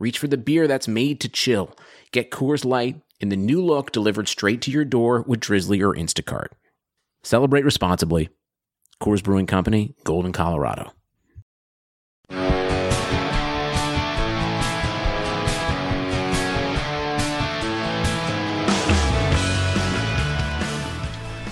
reach for the beer that's made to chill. Get Coors Light in the new look delivered straight to your door with Drizzly or Instacart. Celebrate responsibly. Coors Brewing Company, Golden, Colorado.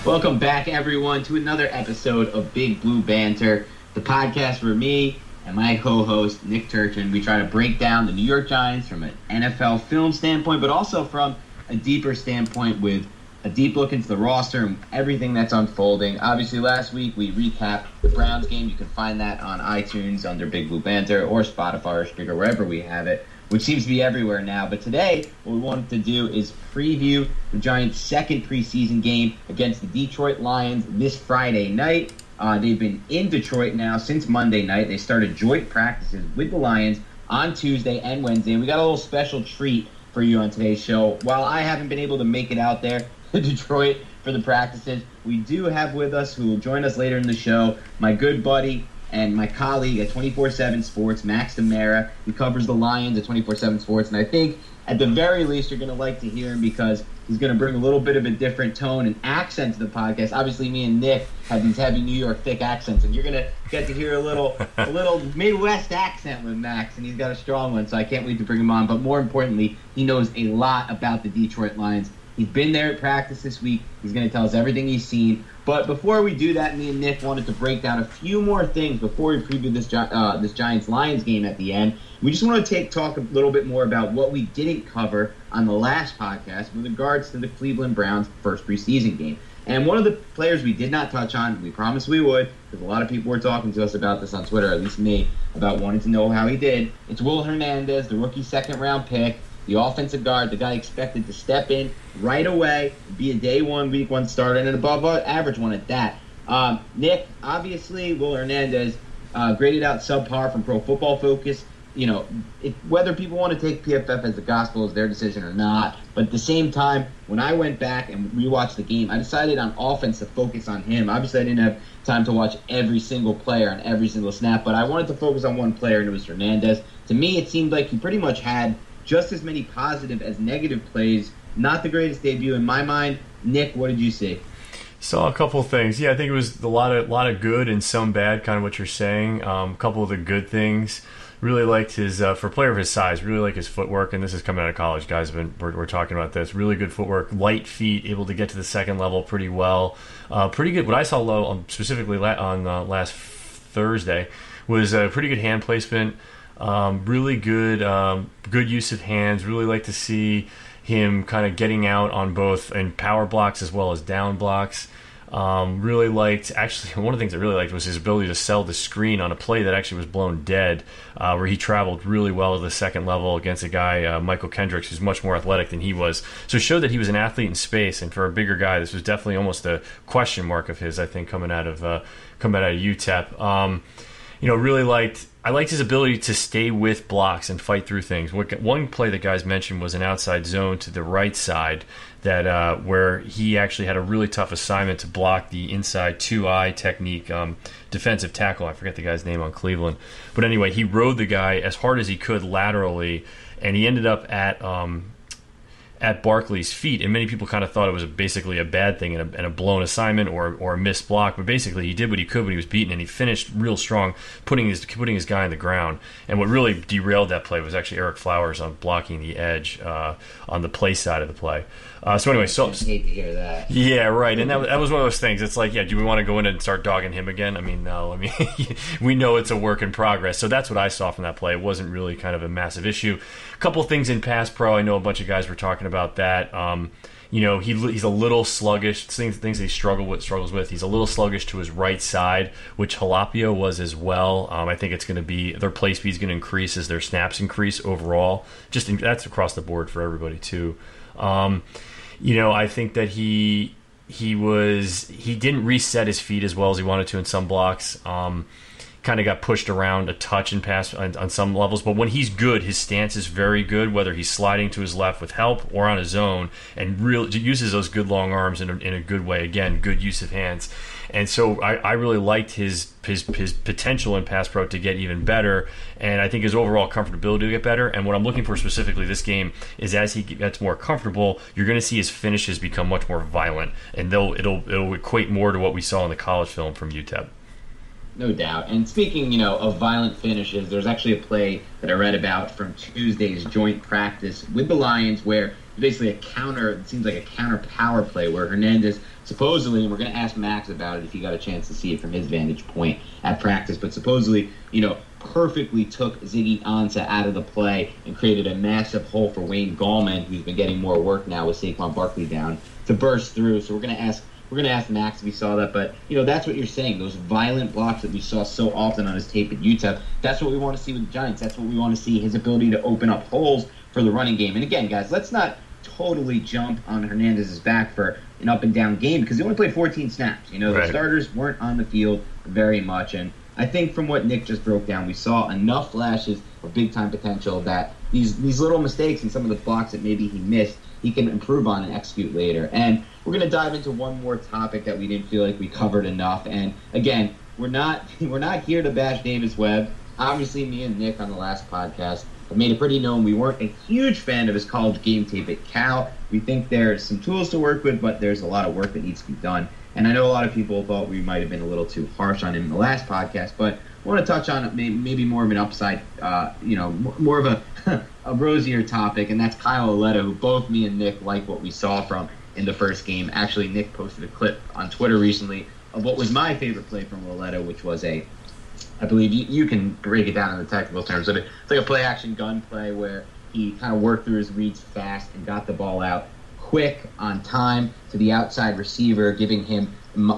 Welcome back, everyone, to another episode of Big Blue Banter, the podcast where me and my co-host Nick Turchin we try to break down the New York Giants from an NFL film standpoint, but also from a deeper standpoint with a deep look into the roster and everything that's unfolding. Obviously, last week we recapped the Browns game. You can find that on iTunes under Big Blue Banter or Spotify or Spreaker, wherever we have it which seems to be everywhere now. But today, what we wanted to do is preview the Giants' second preseason game against the Detroit Lions this Friday night. Uh, they've been in Detroit now since Monday night. They started joint practices with the Lions on Tuesday and Wednesday. And we got a little special treat for you on today's show. While I haven't been able to make it out there to Detroit for the practices, we do have with us, who will join us later in the show, my good buddy and my colleague at 24/7 Sports, Max Demera. He covers the Lions at 24/7 Sports, and I think at the very least you're going to like to hear him because he's going to bring a little bit of a different tone and accent to the podcast. Obviously, me and Nick have these heavy New York thick accents, and you're going to get to hear a little a little Midwest accent with Max, and he's got a strong one. So I can't wait to bring him on. But more importantly, he knows a lot about the Detroit Lions. He's been there at practice this week. He's going to tell us everything he's seen. But before we do that, me and Nick wanted to break down a few more things before we preview this uh, this Giants Lions game at the end. We just want to take talk a little bit more about what we didn't cover on the last podcast with regards to the Cleveland Browns first preseason game. And one of the players we did not touch on, we promised we would, because a lot of people were talking to us about this on Twitter, at least me, about wanting to know how he did. It's Will Hernandez, the rookie second round pick the offensive guard, the guy expected to step in right away, be a day one, week one starter, and an above average one at that. Um, Nick, obviously, Will Hernandez uh, graded out subpar from Pro Football Focus. You know, whether people want to take PFF as the gospel is their decision or not. But at the same time, when I went back and rewatched the game, I decided on offense to focus on him. Obviously, I didn't have time to watch every single player on every single snap, but I wanted to focus on one player, and it was Hernandez. To me, it seemed like he pretty much had – just as many positive as negative plays. Not the greatest debut in my mind. Nick, what did you see? Saw a couple things. Yeah, I think it was a lot of lot of good and some bad. Kind of what you're saying. Um, a couple of the good things. Really liked his uh, for a player of his size. Really like his footwork, and this is coming out of college. Guys, have been we're, we're, talking about this. Really good footwork, light feet, able to get to the second level pretty well. Uh, pretty good. What I saw low specifically on uh, last Thursday was a pretty good hand placement. Um, really good, um, good use of hands. Really like to see him kind of getting out on both in power blocks as well as down blocks. Um, really liked actually one of the things I really liked was his ability to sell the screen on a play that actually was blown dead, uh, where he traveled really well to the second level against a guy uh, Mychal Kendricks who's much more athletic than he was. So it showed that he was an athlete in space, and for a bigger guy, this was definitely almost a question mark of his. I think coming out of uh, coming out of UTEP. Um, you know, really liked I liked his ability to stay with blocks and fight through things. One play that guys mentioned was an outside zone to the right side that uh, where he actually had a really tough assignment to block the inside two eye technique um, defensive tackle. I forget the guy's name on Cleveland, but anyway, he rode the guy as hard as he could laterally, and he ended up at um, at Barkley's feet, and many people kind of thought it was basically a bad thing and a, and a, blown assignment or, or a missed block. But basically, he did what he could when he was beaten, and he finished real strong, putting his putting his guy on the ground. And what really derailed that play was actually Ereck Flowers on blocking the edge uh, on the play side of the play. Uh, so anyway, so I hate to hear that. Yeah, right. And that, that was one of those things. It's like, yeah, do we want to go in and start dogging him again? I mean, no. I mean, we know it's a work in progress. So that's what I saw from that play. It wasn't really kind of a massive issue. A couple things in pass pro. I know a bunch of guys were talking about that. Um, you know, he, he's a little sluggish. Things, things he struggle with, struggles with. He's a little sluggish to his right side, which Halapio was as well. Um, I think it's going to be their play speed is going to increase as their snaps increase overall. Just in, that's across the board for everybody too. Um, you know, I think that he he was he didn't reset his feet as well as he wanted to in some blocks. Um, kind of got pushed around a touch and pass on, on, some levels. But when he's good, his stance is very good, whether he's sliding to his left with help or on his own, and really uses those good long arms in a, in a good way. Again, good use of hands. And so I, I really liked his, his his potential in pass pro to get even better, and I think his overall comfortability to get better. And what I'm looking for specifically this game is as he gets more comfortable, you're going to see his finishes become much more violent, and they'll it'll it'll equate more to what we saw in the college film from UTEP. No doubt. And speaking, you know, of violent finishes, there's actually a play that I read about from Tuesday's joint practice with the Lions where basically a counter, it seems like a counter power play where Hernandez supposedly, and we're going to ask Max about it if he got a chance to see it from his vantage point at practice, but supposedly, you know, perfectly took Ziggy Ansah out of the play and created a massive hole for Wayne Gallman, who's been getting more work now with Saquon Barkley down, to burst through. So we're going to ask we're going to ask Max if he saw that, but you know that's what you're saying. Those violent blocks that we saw so often on his tape at UTEP. That's what we want to see with the Giants. That's what we want to see. His ability to open up holes for the running game. And again, guys, let's not totally jump on Hernandez's back for an up and down game because he only played 14 snaps. You know, the starters weren't on the field very much, and I think from what Nick just broke down, we saw enough flashes of big time potential that these these little mistakes and some of the blocks that maybe he missed, he can improve on and execute later. And we're going to dive into one more topic that we didn't feel like we covered enough. And again, we're not we're not here to bash Davis Webb. Obviously, me and Nick on the last podcast have made it pretty known we weren't a huge fan of his college game tape at Cal. We think there's some tools to work with, but there's a lot of work that needs to be done. And I know a lot of people thought we might have been a little too harsh on him in the last podcast, but I want to touch on maybe more of an upside, uh, you know, more of a, a rosier topic, and that's Kyle Lauletta, who both me and Nick like what we saw from in the first game. Actually, Nick posted a clip on Twitter recently of what was my favorite play from Lauletta, which was a, I believe you, you can break it down in the technical terms of it. It's like a play action gun play where he kind of worked through his reads fast and got the ball out quick on time to the outside receiver, giving him,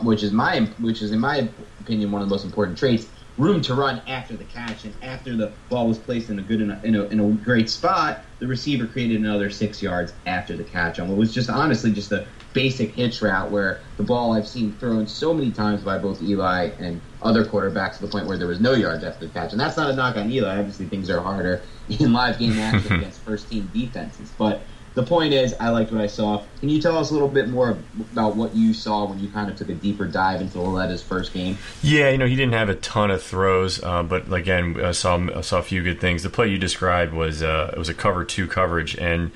which is my, which is in my opinion one of the most important traits, room to run after the catch and after the ball was placed in a good in a, in a, in a great spot the receiver created another six yards after the catch on what was just honestly just a basic hitch route where the ball I've seen thrown so many times by both Eli and other quarterbacks to the point where there was no yards after the catch. And that's not a knock on Eli. Obviously things are harder in live game action against first team defenses. But the point is, I liked what I saw. Can you tell us a little bit more about what you saw when you kind of took a deeper dive into Lauletta's first game? Yeah, you know, he didn't have a ton of throws, uh, but again, I saw I saw a few good things. The play you described was uh, it was a cover two coverage, and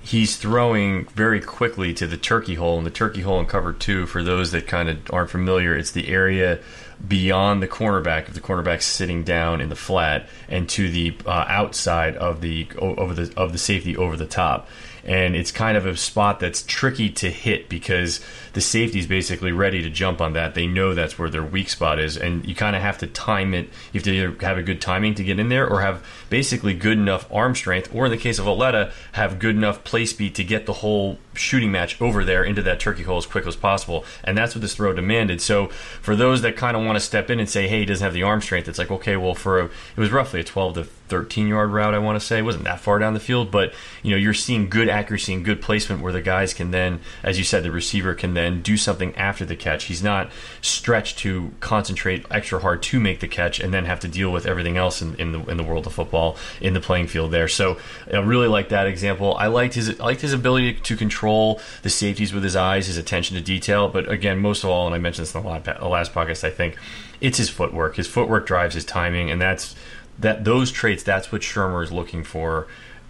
he's throwing very quickly to the turkey hole. And the turkey hole in cover two, for those that kind of aren't familiar, it's the area beyond the cornerback if the cornerback's sitting down in the flat and to the uh, outside of the over the of the safety over the top and it's kind of a spot that's tricky to hit because the safety's basically ready to jump on that. They know that's where their weak spot is, and you kind of have to time it. You have to either have a good timing to get in there, or have basically good enough arm strength, or in the case of Lauletta, have good enough play speed to get the whole shooting match over there into that turkey hole as quick as possible. And that's what this throw demanded. So for those that kind of want to step in and say, hey, he doesn't have the arm strength. It's like, okay, well, for a, it was roughly a 12 to 13 yard route, I want to say. It wasn't that far down the field, but you know, you're seeing good accuracy and good placement where the guys can then, as you said, the receiver can then do something after the catch. He's not stretched to concentrate extra hard to make the catch and then have to deal with everything else in, in the in the world of football in the playing field there. So I really like that example. I liked his I liked his ability to control the safeties with his eyes, his attention to detail. But again, most of all, and I mentioned this in the last podcast, I think it's his footwork. His footwork drives his timing, and that's that those traits, that's what Shurmur is looking for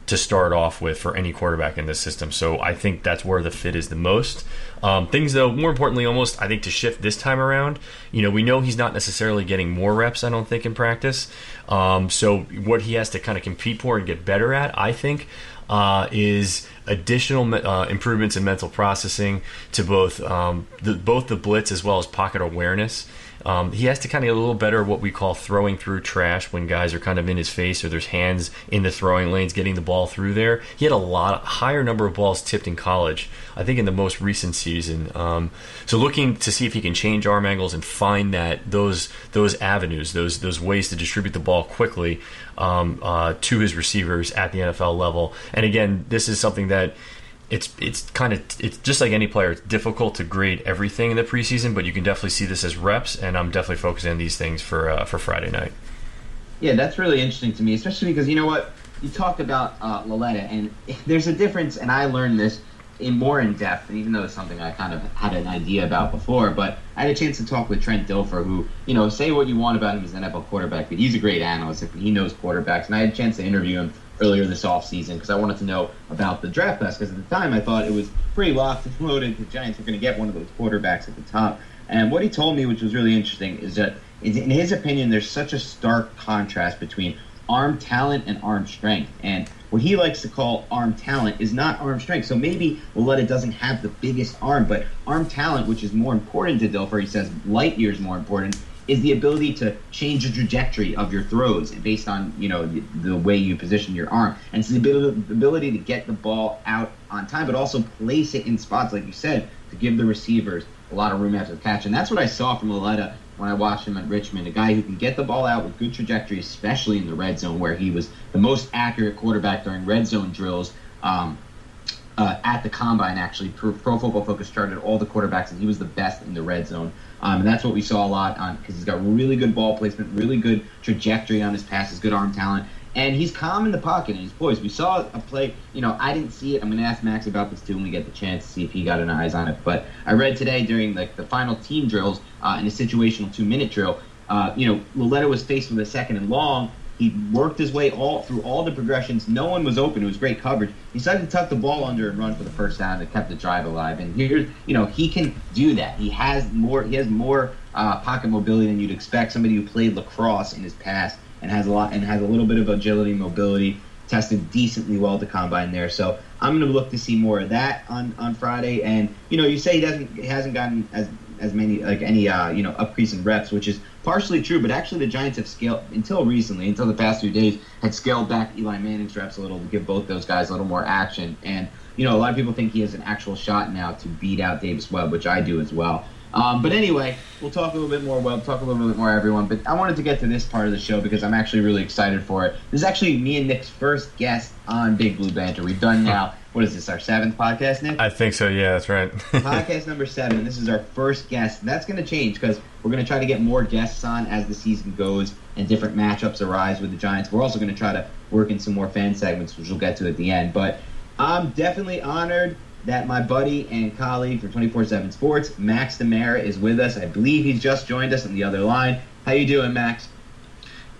to start off with for any quarterback in this system. So I think that's where the fit is the most. Um, things, though, more importantly, almost I think to shift this time around. You know, we know he's not necessarily getting more reps. I don't think in practice. Um, so what he has to kind of compete for and get better at, I think, uh, is additional uh, improvements in mental processing to both um, the, both the blitz as well as pocket awareness. Um, he has to kind of get a little better what we call throwing through trash when guys are kind of in his face or there's hands in the throwing lanes getting the ball through there. He had a lot higher number of balls tipped in college, I think in the most recent season. Um, so looking to see if he can change arm angles and find that those those avenues, those those ways to distribute the ball quickly um, uh, to his receivers at the NFL level. And again, this is something that it's it's kind of it's just like any player. It's difficult to grade everything in the preseason, but you can definitely see this as reps, and I'm definitely focusing on these things for uh, for Friday night. Yeah, that's really interesting to me, especially because you know what you talked about uh, Lauletta, and there's a difference, and I learned this in more in depth, and even though it's something I kind of had an idea about before. But I had a chance to talk with Trent Dilfer, who you know say what you want about him as an NFL quarterback, but he's a great analyst. He knows quarterbacks, and I had a chance to interview him earlier this offseason because I wanted to know about the draft class because at the time I thought it was pretty locked and loaded. The Giants were going to get one of those quarterbacks at the top. And what he told me, which was really interesting, is that in his opinion, there's such a stark contrast between arm talent and arm strength. And what he likes to call arm talent is not arm strength. So maybe Lauletta doesn't have the biggest arm, but arm talent, which is more important to Dilfer, he says light years more important, is the ability to change the trajectory of your throws based on you know the, the way you position your arm, and it's the ability, ability to get the ball out on time, but also place it in spots like you said to give the receivers a lot of room after the catch, and that's what I saw from Lauletta when I watched him at Richmond. A guy who can get the ball out with good trajectory, especially in the red zone, where he was the most accurate quarterback during red zone drills. Um, uh, at the combine, actually, Pro, Pro Football Focus charted all the quarterbacks, and he was the best in the red zone. Um, and that's what we saw a lot on because he's got really good ball placement, really good trajectory on his passes, good arm talent, and he's calm in the pocket and he's poised. We saw a play, you know, I didn't see it. I'm going to ask Max about this too when we get the chance to see if he got an eyes on it. But I read today during like the final team drills uh, in a situational two minute drill, uh, you know, Lauletta was faced with a second and long, he worked his way all through all the progressions. No one was open. It was great coverage. He decided to tuck the ball under and run for the first down that kept the drive alive. And here, you know, he can do that. He has more. He has more uh, pocket mobility than you'd expect. Somebody who played lacrosse in his past and has a lot and has a little bit of agility, mobility. Tested decently well to combine there. So I'm going to look to see more of that on on Friday. And you know, you say he doesn't, he hasn't gotten as as many like any uh, you know upcrease in reps, which is partially true. But actually, the Giants have scaled until recently, until the past few days, had scaled back Eli Manning's reps a little to give both those guys a little more action. And you know, a lot of people think he has an actual shot now to beat out Davis Webb, which I do as well. Um, but anyway, we'll talk a little bit more Webb, talk a little bit more everyone. But I wanted to get to this part of the show because I'm actually really excited for it. This is actually me and Nick's first guest on Big Blue Banter. We've done now what is this, our seventh podcast, Nick? I think so, yeah, that's right. podcast number seven. This is our first guest. That's going to change because we're going to try to get more guests on as the season goes and different matchups arise with the Giants. We're also going to try to work in some more fan segments, which we'll get to at the end. But I'm definitely honored that my buddy and colleague for 24/7 Sports, Max Demara, is with us. I believe he's just joined us on the other line. How you doing, Max?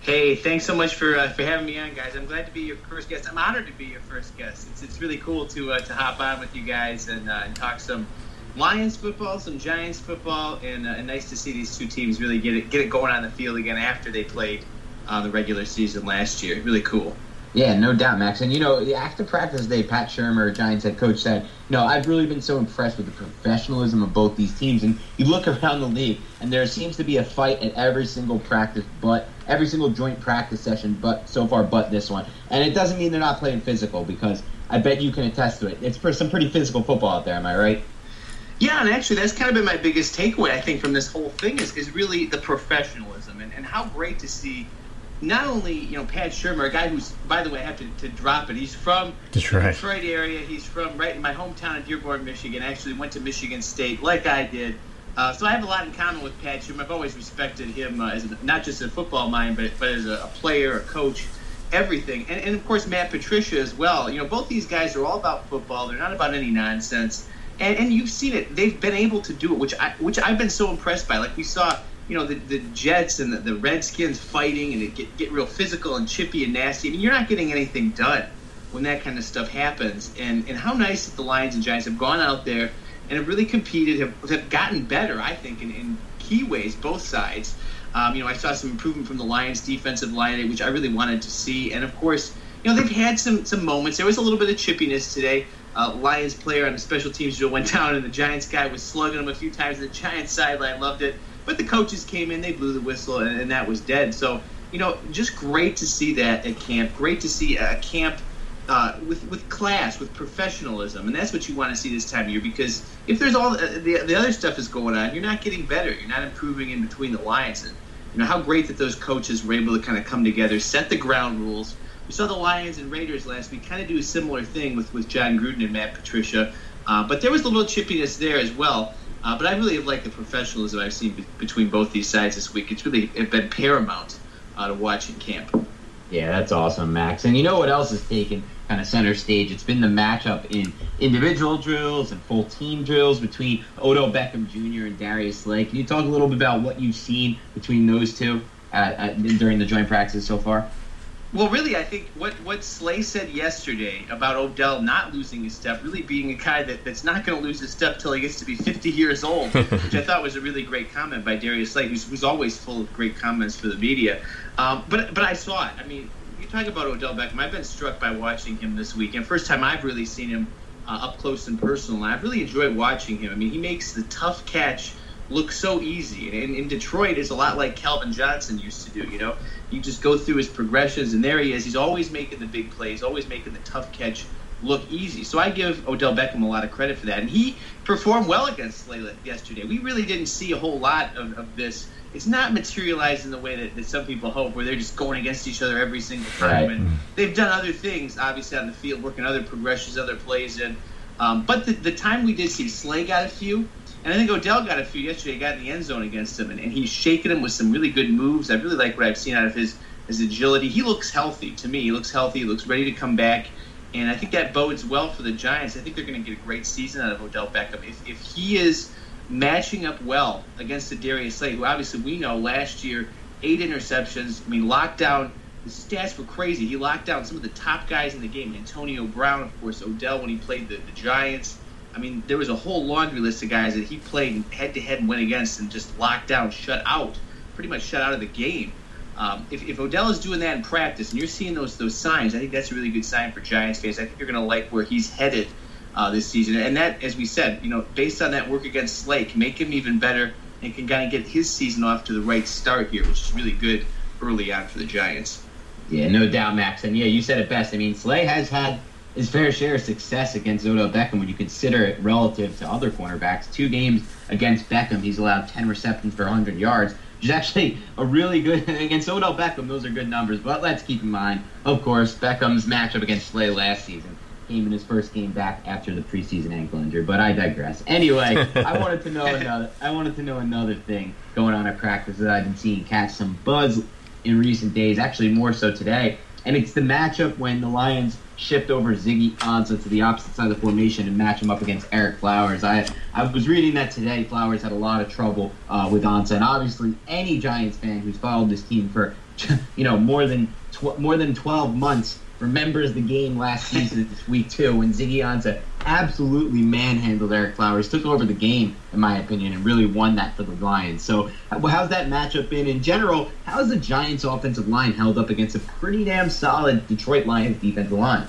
Hey, thanks so much for uh, for having me on, guys. I'm glad to be your first guest. I'm honored to be your first guest. It's, it's really cool to uh, to hop on with you guys and, uh, and talk some Lions football, some Giants football, and, uh, and, nice to see these two teams really get it get it going on the field again after they played uh, the regular season last year. Really cool. Yeah, no doubt, Max. And you know, after practice day, Pat Shurmur, Giants head coach, said, "You know, I've really been so impressed with the professionalism of both these teams." And you look around the league, and there seems to be a fight at every single practice, but every single joint practice session, but so far, but this one. And it doesn't mean they're not playing physical, because I bet you can attest to it. It's for some pretty physical football out there. Am I right? Yeah, and actually, that's kind of been my biggest takeaway, I think, from this whole thing is, is really the professionalism and, and how great to see not only, you know, Pat Shurmur, a guy who's, by the way, I have to, to drop it. He's from Detroit. the Detroit area. He's from right in my hometown of Dearborn, Michigan. I Actually went to Michigan State like I did. Uh, so I have a lot in common with Pat Shurmur. I've always respected him uh, as a, not just a football mind, but, but as a, a player, a coach, everything. And, and of course, Matt Patricia as well. You know, both these guys are all about football. They're not about any nonsense. And, and you've seen it. They've been able to do it, which I which I've been so impressed by. Like we saw, you know, the, the Jets and the, the Redskins fighting and it get, get real physical and chippy and nasty. I mean, you're not getting anything done when that kind of stuff happens. And and how nice that the Lions and Giants have gone out there and have really competed, have, have gotten better, I think, in, in key ways, both sides. Um, you know, I saw some improvement from the Lions' defensive line, which I really wanted to see. And of course, you know, they've had some some moments. There was a little bit of chippiness today. Uh, Lions player on the special teams drill went down, and the Giants guy was slugging him a few times. The Giants sideline loved it, but the coaches came in, they blew the whistle, and, and that was dead. So, you know, just great to see that at camp. Great to see a camp uh, with with class, with professionalism, and that's what you want to see this time of year. Because if there's all the, the, the other stuff is going on, you're not getting better. You're not improving in between the lines. And you know how great that those coaches were able to kind of come together, set the ground rules. We saw the Lions and Raiders last week kind of do a similar thing with with Jon Gruden and Matt Patricia, uh, but there was a little chippiness there as well. Uh, but I really like the professionalism I've seen be- between both these sides this week. It's really been paramount uh, to watching camp. Yeah, that's awesome, Max. And you know what else is taken kind of center stage? It's been the matchup in individual drills and full team drills between Odell Beckham Jr. and Darius Slay. Can you talk a little bit about what you've seen between those two during the joint practices so far? Well, really, I think what, what Slay said yesterday about Odell not losing his step, really being a guy that, that's not going to lose his step till he gets to be 50 years old, which I thought was a really great comment by Darius Slay, who's, who's always full of great comments for the media. Um, but but I saw it. I mean, you talk about Odell Beckham. I've been struck by watching him this weekend. First time I've really seen him uh, up close and personal. And I've really enjoyed watching him. I mean, he makes the tough catch look so easy. And in Detroit, it's a lot like Calvin Johnson used to do. You know, you just go through his progressions, and there he is. He's always making the big plays, always making the tough catch look easy. So I give Odell Beckham a lot of credit for that. And he performed well against Slay yesterday. We really didn't see a whole lot of, of this. It's not materialized in the way that, that some people hope, where they're just going against each other every single time. Right. And they've done other things, obviously, on the field, working other progressions, other plays in. Um, but the, the time we did see Slay got a few, and I think Odell got a few yesterday. He got in the end zone against him, and, and he's shaking him with some really good moves. I really like what I've seen out of his his agility. He looks healthy to me. He looks healthy. He looks ready to come back, and I think that bodes well for the Giants. I think they're going to get a great season out of Odell Beckham if, if he is matching up well against the Darius Slay, who obviously we know last year eight interceptions. I mean, lockdown. The stats were crazy. He locked down some of the top guys in the game. Antonio Brown, of course, Odell when he played the, the Giants. I mean, there was a whole laundry list of guys that he played head to head and went against and just locked down, shut out, pretty much shut out of the game. Um, if, if Odell is doing that in practice and you're seeing those those signs, I think that's a really good sign for Giants fans. I think you're going to like where he's headed uh, this season. And that, as we said, you know, based on that work against can make him even better and can kind of get his season off to the right start here, which is really good early on for the Giants. Yeah, no doubt, Max. And yeah, you said it best. I mean, Slay has had his fair share of success against Odell Beckham when you consider it relative to other cornerbacks. Two games against Beckham, he's allowed 10 receptions for 100 yards, which is actually a really good against Odell Beckham. Those are good numbers. But let's keep in mind, of course, Beckham's matchup against Slay last season came in his first game back after the preseason ankle injury. But I digress. Anyway, I wanted to know another. I wanted to know another thing going on at practice that I've been seeing catch some buzz in recent days. Actually, more so today. And it's the matchup when the Lions shift over Ziggy Ansah to the opposite side of the formation and match him up against Ereck Flowers. I I was reading that today. Flowers had a lot of trouble uh, with Ansah, and obviously any Giants fan who's followed this team for you know more than tw- more than 12 months remembers the game last season this week too when Ziggy Ansah absolutely manhandled Ereck Flowers, took over the game in my opinion, and really won that for the Lions. So how's that matchup been in general? How's the Giants' offensive line held up against a pretty damn solid Detroit Lions defensive line?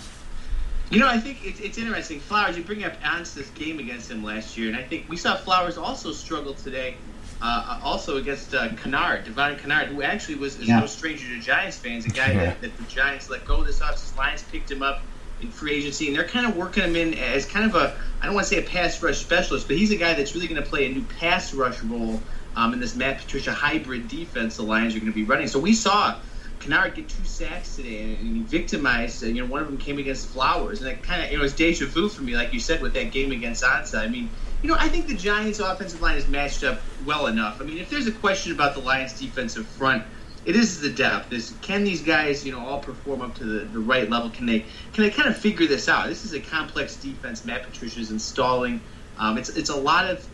You know, I think it's, it's interesting. Flowers, you bring up Ansah's game against him last year, and I think we saw Flowers also struggle today, uh, also against uh, Kennard, Devon Kennard, who actually was is Yeah. no stranger to Giants fans, a guy that, that the Giants let go this offseason. Lions picked him up in free agency, and they're kind of working him in as kind of a I don't want to say a pass rush specialist, but he's a guy that's really going to play a new pass rush role um, in this Matt Patricia hybrid defense the Lions are going to be running. So we saw Kennard get two sacks today, and he victimized. Uh, you know, one of them came against Flowers, and it kind of it was deja vu for me, like you said, with that game against Ansah. I mean, you know, I think the Giants' offensive line is matched up well enough. I mean, if there's a question about the Lions' defensive front it is the depth. Is can these guys, you know, all perform up to the, the right level? Can they can they kind of figure this out? This is a complex defense. Matt Patricia's installing. Um, it's it's a lot of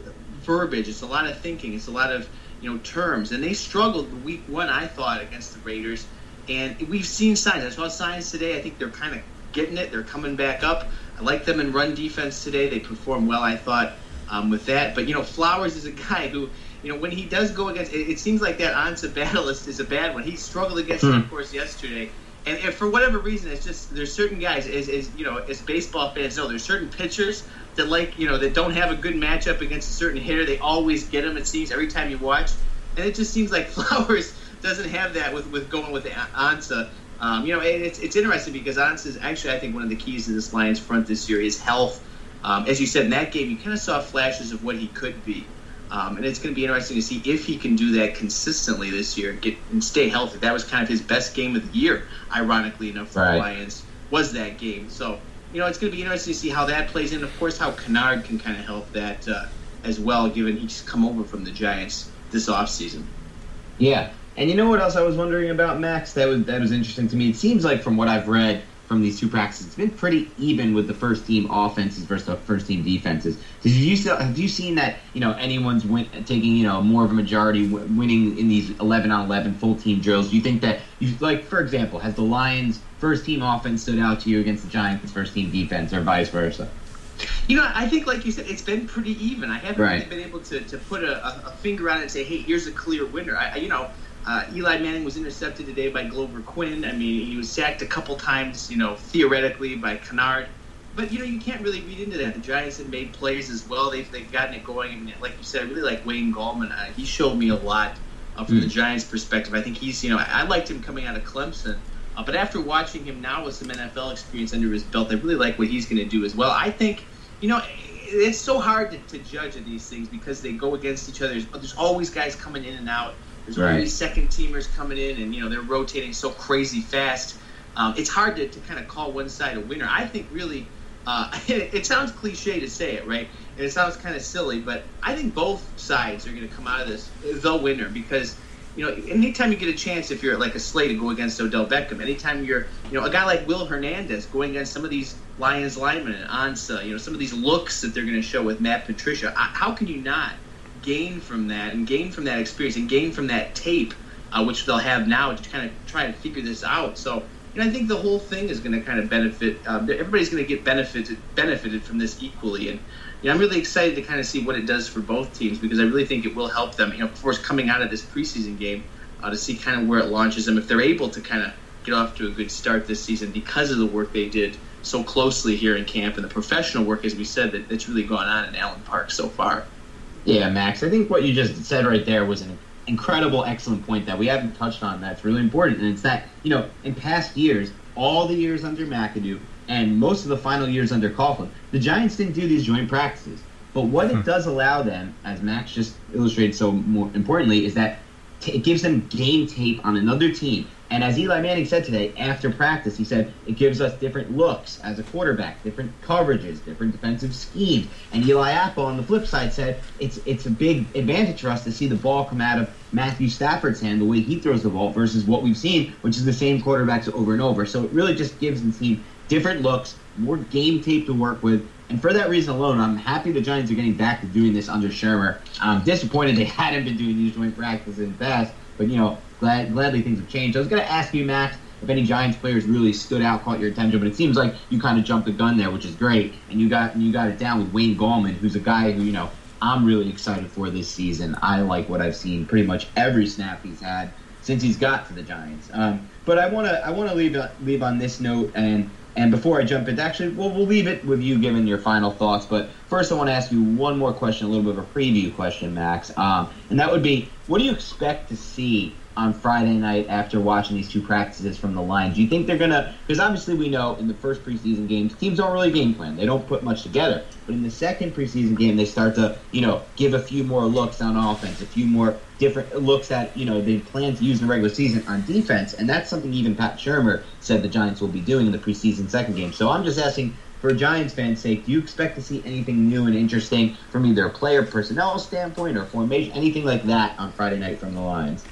verbiage. It's a lot of thinking. It's a lot of you know terms. And they struggled week one, I thought, against the Raiders. And we've seen signs. I saw signs today. I think they're kind of getting it. They're coming back up. I like them in run defense today. They perform well, I thought, um, with that. But you know, Flowers is a guy who you know, when he does go against, it, it seems like that Ansah battle is, a bad one. He struggled against mm. it, of course, yesterday. And, and, for whatever reason, it's just there's certain guys, as, as you know, as baseball fans know, there's certain pitchers that like you know that don't have a good matchup against a certain hitter. They always get them. It seems every time you watch, and it just seems like Flowers doesn't have that with with going with Ansah. Um, you know, it's it's interesting because Ansah is actually I think one of the keys to this Lions front this year is health. Um, as you said in that game, you kind of saw flashes of what he could be. Um, and it's going to be interesting to see if he can do that consistently this year, get and stay healthy. That was kind of his best game of the year, ironically enough, for right. the Lions was that game. So you know, it's going to be interesting to see how that plays in. Of course, how Kennard can kind of help that uh, as well, given he's come over from the Giants this offseason. Yeah, and you know what else I was wondering about Max? That was that was interesting to me. It seems like from what I've read from these two practices. It's been pretty even with the first team offenses versus the first team defenses. Did you have you seen that you know anyone's win, taking you know more of a majority winning in these 11 on 11 full team drills? Do you think that you like for example has the Lions first team offense stood out to you against the Giants first team defense or vice versa? You know, I think, like you said, it's been pretty even. I haven't right. really been able to, to put a, a, finger on it and say, hey, here's a clear winner. I, you know, uh, Eli Manning was intercepted today by Glover Quin. I mean, he was sacked a couple times, you know, theoretically by Kennard. But, you know, you can't really read into that. The Giants have made plays as well. They've, they've gotten it going. I mean, like you said, I really like Wayne Gallman. Uh, he showed me a lot uh, from mm. the Giants' perspective. I think he's, you know, I, liked him coming out of Clemson. Uh, but after watching him now with some NFL experience under his belt, I really like what he's going to do as well. I think, you know, it's so hard to, to judge of these things because they go against each other. There's, there's always guys coming in and out. There's right. always second teamers coming in, and you know they're rotating so crazy fast. Um, it's hard to, to kind of call one side a winner. I think really, uh, it, it, sounds cliche to say it, right? And it sounds kind of silly, but I think both sides are going to come out of this the winner because you know anytime you get a chance, if you're like a Slay to go against Odell Beckham, anytime you're you know a guy like Will Hernandez going against some of these Lions linemen and Ansah, you know some of these looks that they're going to show with Matt Patricia, how can you not? Gain from that and gain from that experience and gain from that tape, uh, which they'll have now to kind of try to figure this out. So, you know, I think the whole thing is going to kind of benefit. Uh, everybody's going to get benefited benefited from this equally, and you know, I'm really excited to kind of see what it does for both teams because I really think it will help them. You know, of course, coming out of this preseason game, uh, to see kind of where it launches them if they're able to kind of get off to a good start this season because of the work they did so closely here in camp and the professional work, as we said, that, that's really gone on in Allen Park so far. Yeah, Max. I think what you just said right there was an incredible, excellent point that we haven't touched on. That's really important, and it's that you know, in past years, all the years under McAdoo and most of the final years under Coughlin, the Giants didn't do these joint practices. But what it hmm. does allow them, as Max just illustrated so more importantly, is that t- it gives them game tape on another team and as Eli Manning said today after practice, he said it gives us different looks as a quarterback, different coverages, different defensive schemes. And Eli Apple on the flip side said it's it's a big advantage for us to see the ball come out of Matthew Stafford's hand the way he throws the ball versus what we've seen, which is the same quarterbacks over and over. So it really just gives the team different looks, more game tape to work with. And for that reason alone, I'm happy the Giants are getting back to doing this under Shurmur. I'm disappointed they hadn't been doing these joint practices in the past, but you know glad, gladly things have changed. I was going to ask you, Max, if any Giants players really stood out, caught your attention, but it seems like you kind of jumped the gun there, which is great, and you got you got it down with Wayne Gallman, who's a guy who you know I'm really excited for this season. I like what I've seen pretty much every snap he's had since he's got to the Giants. Um, but I want to I want to leave leave on this note and. And before I jump into actually, we'll, we'll leave it with you giving your final thoughts. But first, I want to ask you one more question, a little bit of a preview question, Max. Um, and that would be, what do you expect to see on Friday night after watching these two practices from the Lions? Do you think they're gonna? Because obviously we know in the first preseason games, teams don't really game plan. They don't put much together. But in the second preseason game, they start to you know give a few more looks on offense, a few more different looks at you know they plan to use in the regular season on defense, and that's something even Pat Shurmur said the Giants will be doing in the preseason second game. So I'm just asking for Giants fan's sake, do you expect to see anything new and interesting from either a player personnel standpoint or formation, anything like that on Friday night from the Lions?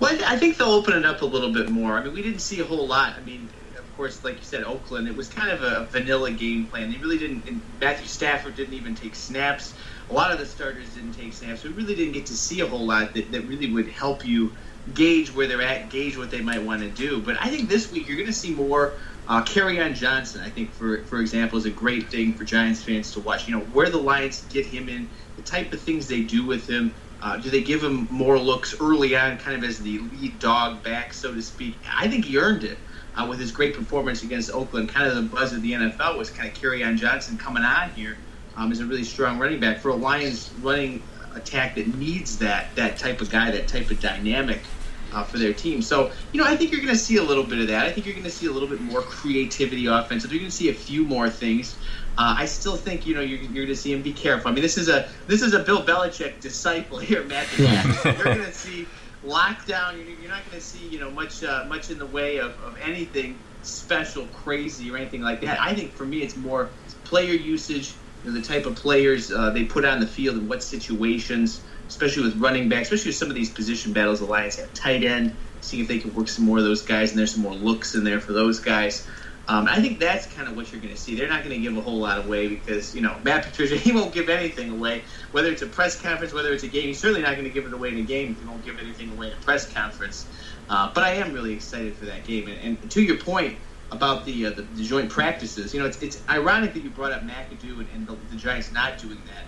Well, I, th- I think they'll open it up a little bit more. I mean, we didn't see a whole lot. I mean, of course, like you said, Oakland, it was kind of a vanilla game plan. They really didn't. Matthew Stafford didn't even take snaps. A lot of the starters didn't take snaps. We really didn't get to see a whole lot that, that really would help you gauge where they're at, gauge what they might want to do. But I think this week you're going to see more. Uh, on Johnson, I think, for for example, is a great thing for Giants fans to watch. You know, where the Lions get him in, the type of things they do with him. Uh, do they give him more looks early on, kind of as the lead dog back, so to speak? I think he earned it uh, with his great performance against Oakland. Kind of the buzz of the NFL was kind of Kerryon Johnson coming on here um, as a really strong running back for a Lions running attack that needs that that type of guy, that type of dynamic uh, for their team. So, you know, I think you're going to see a little bit of that. I think you're going to see a little bit more creativity offensive. You're going to see a few more things. Uh, I still think you know you're, you're going to see him be careful. I mean, this is a this is a Bill Belichick disciple here, Matt. You're going to see lockdown. You're, you're not going to see you know much uh, much in the way of, of anything special, crazy, or anything like that. I think for me, it's more player usage. You know, the type of players uh, they put on the field and what situations especially with running back, especially with some of these position battles. The Lions have tight end, see if they can work some more of those guys, and there's some more looks in there for those guys. Um, I think that's kind of what you're going to see. They're not going to give a whole lot away because you know Matt Patricia he won't give anything away, whether it's a press conference, whether it's a game. He's certainly not going to give it away in a game if he won't give anything away in a press conference. Uh, but I am really excited for that game. And, and to your point about the, uh, the, the joint practices, you know, it's, it's ironic that you brought up McAdoo and, and the, the Giants not doing that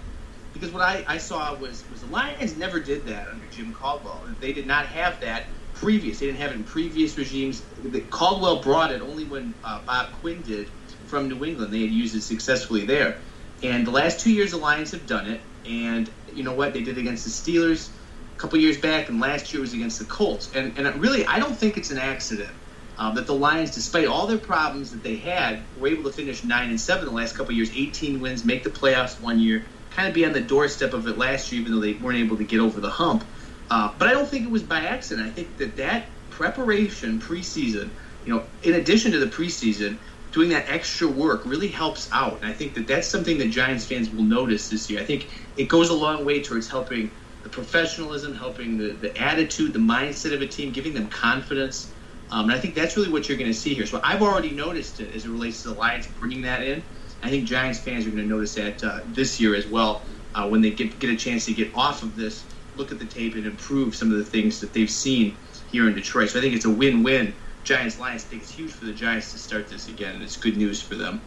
because what I, I saw was was the Lions never did that under Jim Caldwell. They did not have that previous. They didn't have it in previous regimes. Caldwell brought it only when uh, Bob Quinn did from New England. They had used it successfully there. And the last two years, the Lions have done it. And you know what? They did against the Steelers a couple years back, and last year was against the Colts. And, and really, I don't think it's an accident um, that the Lions, despite all their problems that they had, were able to finish nine and seven the last couple years, 18 wins, make the playoffs one year, kind of be on the doorstep of it last year, even though they weren't able to get over the hump. Uh, but I don't think it was by accident. I think that that preparation preseason, you know, in addition to the preseason, doing that extra work really helps out. And I think that that's something that Giants fans will notice this year. I think it goes a long way towards helping the professionalism, helping the, the attitude, the mindset of a team, giving them confidence. Um, and I think that's really what you're going to see here. So I've already noticed it as it relates to the Lions bringing that in. I think Giants fans are going to notice that uh, this year as well uh, when they get get a chance to get off of this, look at the tape and improve some of the things that they've seen here in Detroit. So I think it's a win-win. Giants Lions. Think it's huge for the Giants to start this again, and it's good news for them.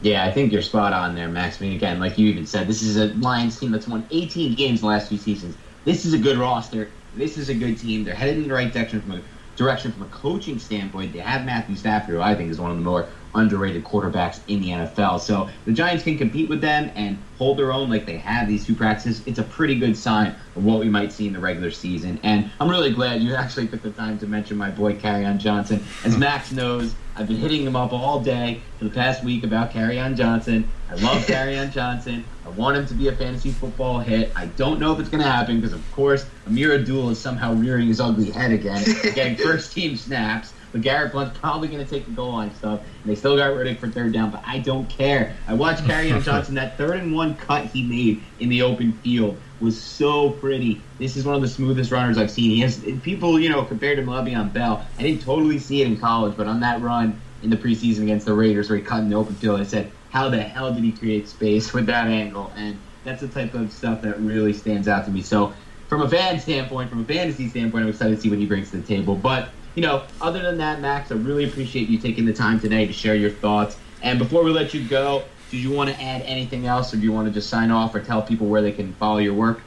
Yeah, I think you're spot on there, Max. I mean, again, like you even said, this is a Lions team that's won 18 games the last few seasons. This is a good roster. This is a good team. They're headed in the right direction from a direction from a coaching standpoint. They have Matthew Stafford, who I think is one of the more underrated quarterbacks in the NFL. So the Giants can compete with them and hold their own like they have these two practices. It's a pretty good sign of what we might see in the regular season. And I'm really glad you actually took the time to mention my boy Kerryon Johnson. As Max knows, I've been hitting him up all day for the past week about Kerryon Johnson. I love Kerryon Johnson. I want him to be a fantasy football hit. I don't know if it's going to happen because, of course, Ameer Abdul is somehow rearing his ugly head again, getting first team snaps. But Garrett Blount's probably going to take the goal line stuff. And they still got Riddick for third down, but I don't care. I watched Kerryon Johnson. That third and one cut he made in the open field was so pretty. This is one of the smoothest runners I've seen. He has people, you know, compared to Le'Veon Bell. I didn't totally see it in college, but on that run in the preseason against the Raiders where he cut in the open field, I said, how the hell did he create space with that angle? And that's the type of stuff that really stands out to me. So from a fan standpoint, from a fantasy standpoint, I'm excited to see what he brings to the table. But you know, other than that, Max, I really appreciate you taking the time today to share your thoughts. And before we let you go, do you want to add anything else, or do you want to just sign off or tell people where they can follow your work?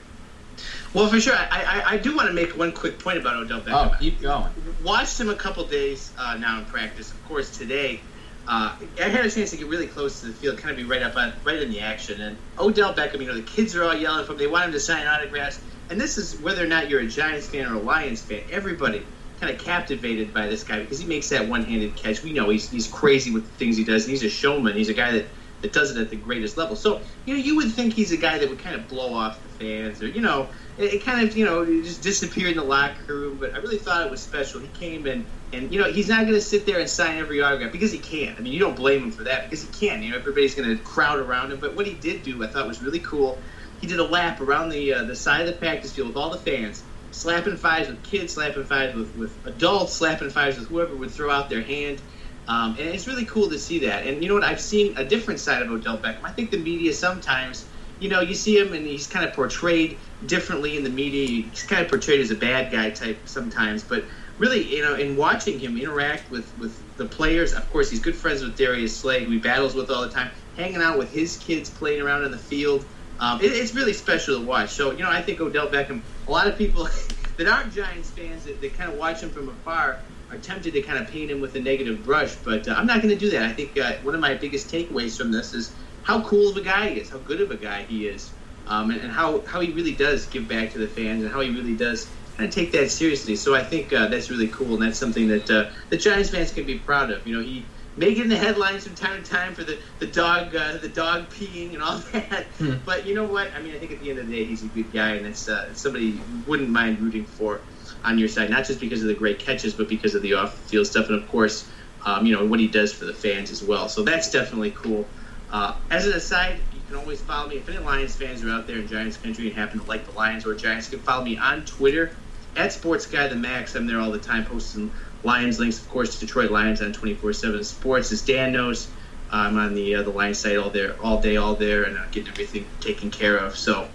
Well, for sure. I, I, I do want to make one quick point about Odell Beckham. Oh, keep going. Watched him a couple days uh, now in practice. Of course, today uh, I had a chance to get really close to the field, kind of be right up on, right in the action. And Odell Beckham, you know, the kids are all yelling for him. They want him to sign autographs and this is whether or not you're a Giants fan or a Lions fan, everybody kind of captivated by this guy because he makes that one-handed catch. We know he's he's crazy with the things he does. And he's a showman. He's a guy that that does it at the greatest level. So you know, you would think he's a guy that would kind of blow off the fans, or you know, it, it kind of you know just disappeared in the locker room. But I really thought it was special. He came and and you know he's not going to sit there and sign every autograph because he can't. I mean, you don't blame him for that because he can't. You know, everybody's going to crowd around him. But what he did do, I thought was really cool. He did a lap around the uh, the side of the practice field with all the fans, slapping fives with kids, slapping fives with, with adults, slapping fives with whoever would throw out their hand. Um, and it's really cool to see that. And you know what? I've seen a different side of Odell Beckham. I think the media sometimes, you know, you see him and he's kind of portrayed differently in the media. He's kind of portrayed as a bad guy type sometimes. But really, you know, in watching him interact with, with the players, of course, he's good friends with Darius Slay, who he battles with all the time, hanging out with his kids playing around in the field. Um, it, it's really special to watch. So, you know, I think Odell Beckham, a lot of people that aren't Giants fans that, that kind of watch him from afar are tempted to kind of paint him with a negative brush, but uh, I'm not going to do that. I think uh, one of my biggest takeaways from this is how cool of a guy he is, how good of a guy he is, um, and, and, how, how he really does give back to the fans and how he really does kind of take that seriously. So I think uh, that's really cool, and that's something that uh, the Giants fans can be proud of. You know, he in the headlines from time to time for the the dog uh, the dog peeing and all that, hmm. but you know what? I mean, I think at the end of the day, he's a good guy, and it's uh, somebody you wouldn't mind rooting for on your side, not just because of the great catches, but because of the off-field stuff, and of course, um, you know what he does for the fans as well. So that's definitely cool. Uh, as an aside, you can always follow me if any Lions fans are out there in Giants country and happen to like the Lions or Giants. You can follow me on Twitter at Sports Guy the Max. I'm there all the time posting Lions links, of course, Detroit Lions on 24/7 Sports. As Dan knows, I'm on the uh, the Lions site all there, all day, all there, and uh, getting everything taken care of. So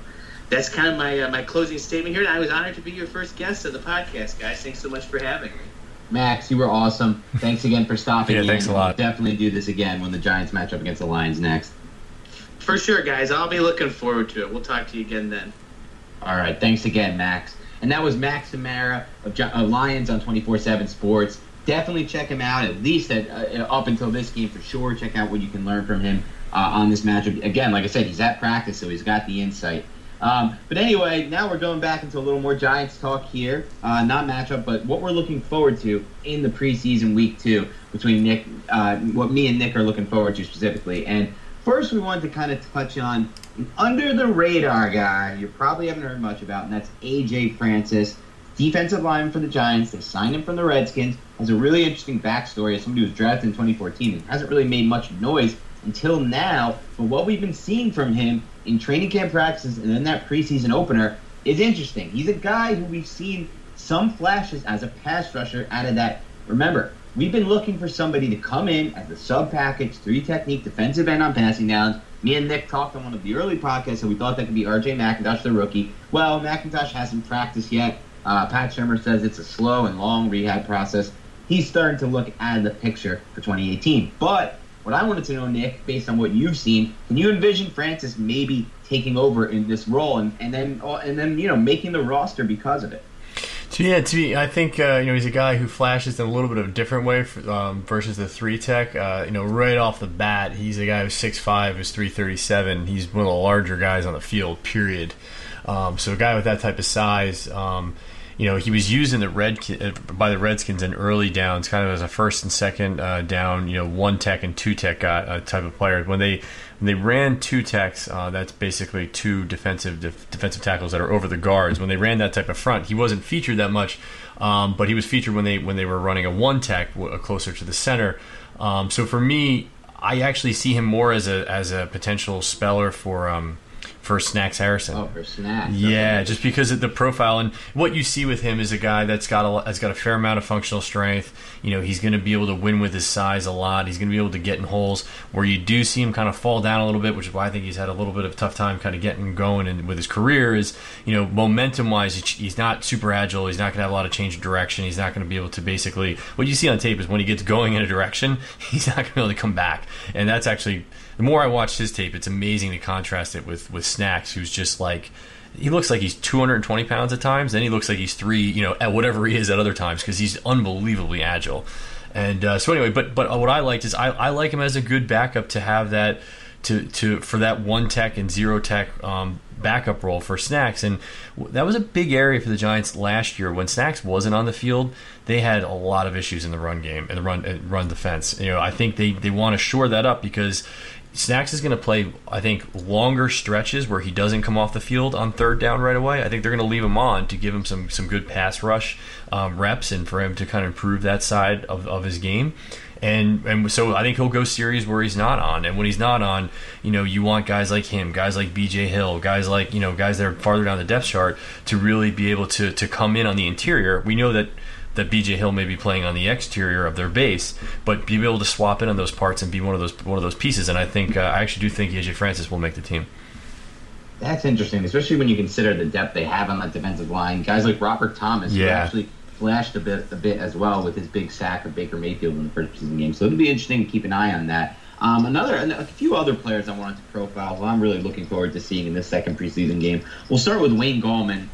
that's kind of my uh, my closing statement here. And I was honored to be your first guest of the podcast, guys. Thanks so much for having me. Max, you were awesome. Thanks again for stopping. yeah, thanks a lot. We'll definitely do this again when the Giants match up against the Lions next. For sure, guys. I'll be looking forward to it. We'll talk to you again then. All right. Thanks again, Max. And that was Max Samara of, Lions on 24/7 Sports. Definitely check him out. At least at, uh, up until this game, for sure. Check out what you can learn from him uh, on this matchup. Again, like I said, he's at practice, so he's got the insight. Um, but anyway, now we're going back into a little more Giants talk here. Uh, not matchup, but what we're looking forward to in the preseason week two between Nick, uh, what me and Nick are looking forward to specifically. And first, we wanted to kind of touch on an under the radar guy you probably haven't heard much about, and that's AJ Francis, defensive lineman for the Giants. They signed him from the Redskins. Has a really interesting backstory as somebody who was drafted in 2014 and hasn't really made much noise until now. But what we've been seeing from him in training camp practices and then that preseason opener is interesting. He's a guy who we've seen some flashes as a pass rusher out of that. Remember, we've been looking for somebody to come in as the sub package, three technique defensive end on passing downs. Me and Nick talked on one of the early podcasts, and we thought that could be RJ McIntosh, the rookie. Well, McIntosh hasn't practiced yet. Uh, Pat Shurmur says it's a slow and long rehab process. He's starting to look out of the picture for 2018. But what I wanted to know, Nick, based on what you've seen, can you envision Francis maybe taking over in this role and, and then uh, and then you know making the roster because of it? Yeah, to me, I think uh, you know he's a guy who flashes in a little bit of a different way for, um, versus the three tech. Uh, you know, right off the bat, he's a guy who's six five, who's three thirty seven. He's one of the larger guys on the field. Period. Um, so a guy with that type of size. Um, you know, he was used the red uh, by the Redskins in early downs, kind of as a first and second uh, down, you know, one tech and two tech uh, type of player. When they when they ran two techs, uh, that's basically two defensive def- defensive tackles that are over the guards. When they ran that type of front, he wasn't featured that much, um, but he was featured when they when they were running a one tech uh, closer to the center. Um, so for me, I actually see him more as a as a potential speller for. Um, for Snacks Harrison. Oh, for Snacks. Yeah, okay. just because of the profile and what you see with him is a guy that's got a has got a fair amount of functional strength. You know, he's going to be able to win with his size a lot. He's going to be able to get in holes where you do see him kind of fall down a little bit, which is why I think he's had a little bit of a tough time kind of getting going and with his career. Is you know, momentum wise, he's not super agile. He's not going to have a lot of change of direction. He's not going to be able to basically what you see on tape is when he gets going in a direction, he's not going to be able to come back, and that's actually the more I watch his tape, it's amazing to contrast it with with Snacks, who's just like he looks like he's 220 pounds at times, then he looks like he's three, you know, at whatever he is at other times because he's unbelievably agile. And uh, so anyway, but but what I liked is I, I like him as a good backup to have that to to for that one tech and zero tech um, backup role for Snacks, and that was a big area for the Giants last year when Snacks wasn't on the field. They had a lot of issues in the run game and the run uh, run defense. You know, I think they they want to shore that up because Snacks is going to play, I think, longer stretches where he doesn't come off the field on third down right away. I think they're going to leave him on to give him some some good pass rush um, reps and for him to kind of improve that side of, of his game. And and so I think he'll go series where he's not on. And when he's not on, you know, you want guys like him, guys like BJ Hill, guys like, you know, guys that are farther down the depth chart to really be able to to come in on the interior. We know that that BJ Hill may be playing on the exterior of their base, but be able to swap in on those parts and be one of those one of those pieces. And I think uh, I actually do think AJ Francis will make the team. That's interesting, especially when you consider the depth they have on that defensive line. Guys like Robert Thomas, yeah. who actually flashed a bit a bit as well with his big sack of Baker Mayfield in the first season game. So it'll be interesting to keep an eye on that. Um, another, a few other players I wanted to profile. Who I'm really looking forward to seeing in this second preseason game. We'll start with Wayne Gallman,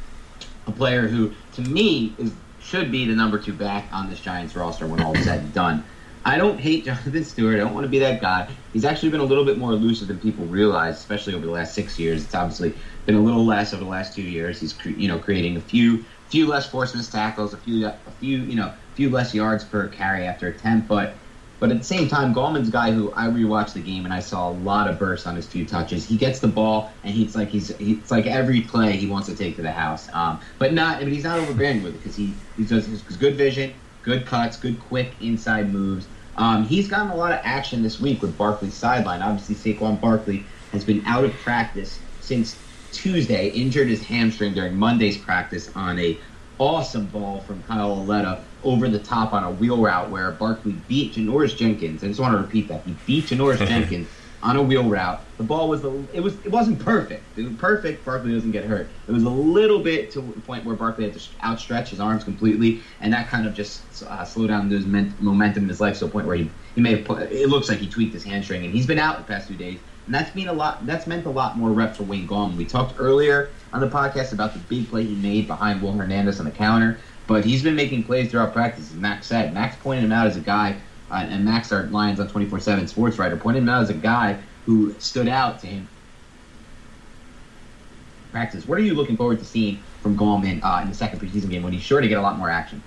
a player who, to me, is should be the number two back on this Giants roster when all is said and done. I don't hate Jonathan Stewart. I don't want to be that guy. He's actually been a little bit more elusive than people realize, especially over the last six years. It's obviously been a little less over the last two years. He's you know creating a few few less forced missed tackles, a few a few you know few less yards per carry after attempt, but but at the same time, Gallman's a guy who I rewatched the game and I saw a lot of bursts on his few touches. He gets the ball and he's like he's it's like every play he wants to take to the house. Um, but not but he's not overbearing with it because he he does his good vision, good cuts, good quick inside moves. Um, he's gotten a lot of action this week with Barkley's sideline. Obviously, Saquon Barkley has been out of practice since Tuesday, injured his hamstring during Monday's practice on a awesome ball from Kyle Lauletta over the top on a wheel route where Barkley beat Janoris Jenkins. I just want to repeat that he beat Janoris Jenkins on a wheel route. The ball was the it was it wasn't perfect. It was perfect. Barkley doesn't get hurt. It was a little bit to the point where Barkley had to outstretch his arms completely, and that kind of just uh, slowed down his momentum in his legs to a point where he, he may have put. It looks like he tweaked his hamstring, and he's been out the past few days. And that's mean a lot. That's meant a lot more reps for Wayne Gallman. We talked earlier on the podcast about the big play he made behind Will Hernandez on the counter. But he's been making plays throughout practice, as Max said. Max pointed him out as a guy, uh, and Max, our Lions on 24 7 sports writer, pointed him out as a guy who stood out to him. Practice. What are you looking forward to seeing from Gallman uh, in the second preseason game when he's sure to get a lot more action?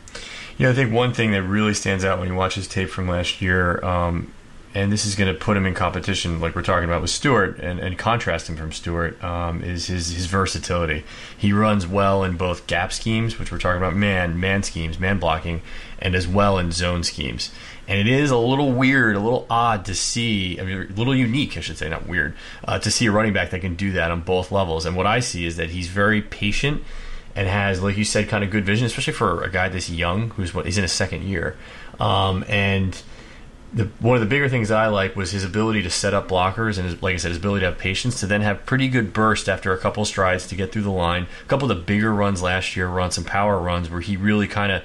Yeah, I think one thing that really stands out when you watch his tape from last year um, and this is going to put him in competition, like we're talking about with Stewart, and, and contrast him from Stewart, um, is his, his versatility. He runs well in both gap schemes, which we're talking about man, man schemes, man blocking, and as well in zone schemes. And it is a little weird, a little odd to see, I mean, a little unique, I should say, not weird, uh, to see a running back that can do that on both levels. And what I see is that he's very patient and has, like you said, kind of good vision, especially for a guy this young who's what he's in his second year. Um, and the, one of the bigger things I like was his ability to set up blockers and his, like I said, his ability to have patience to then have pretty good burst after a couple strides to get through the line. A couple of the bigger runs last year were on some power runs where he really kind of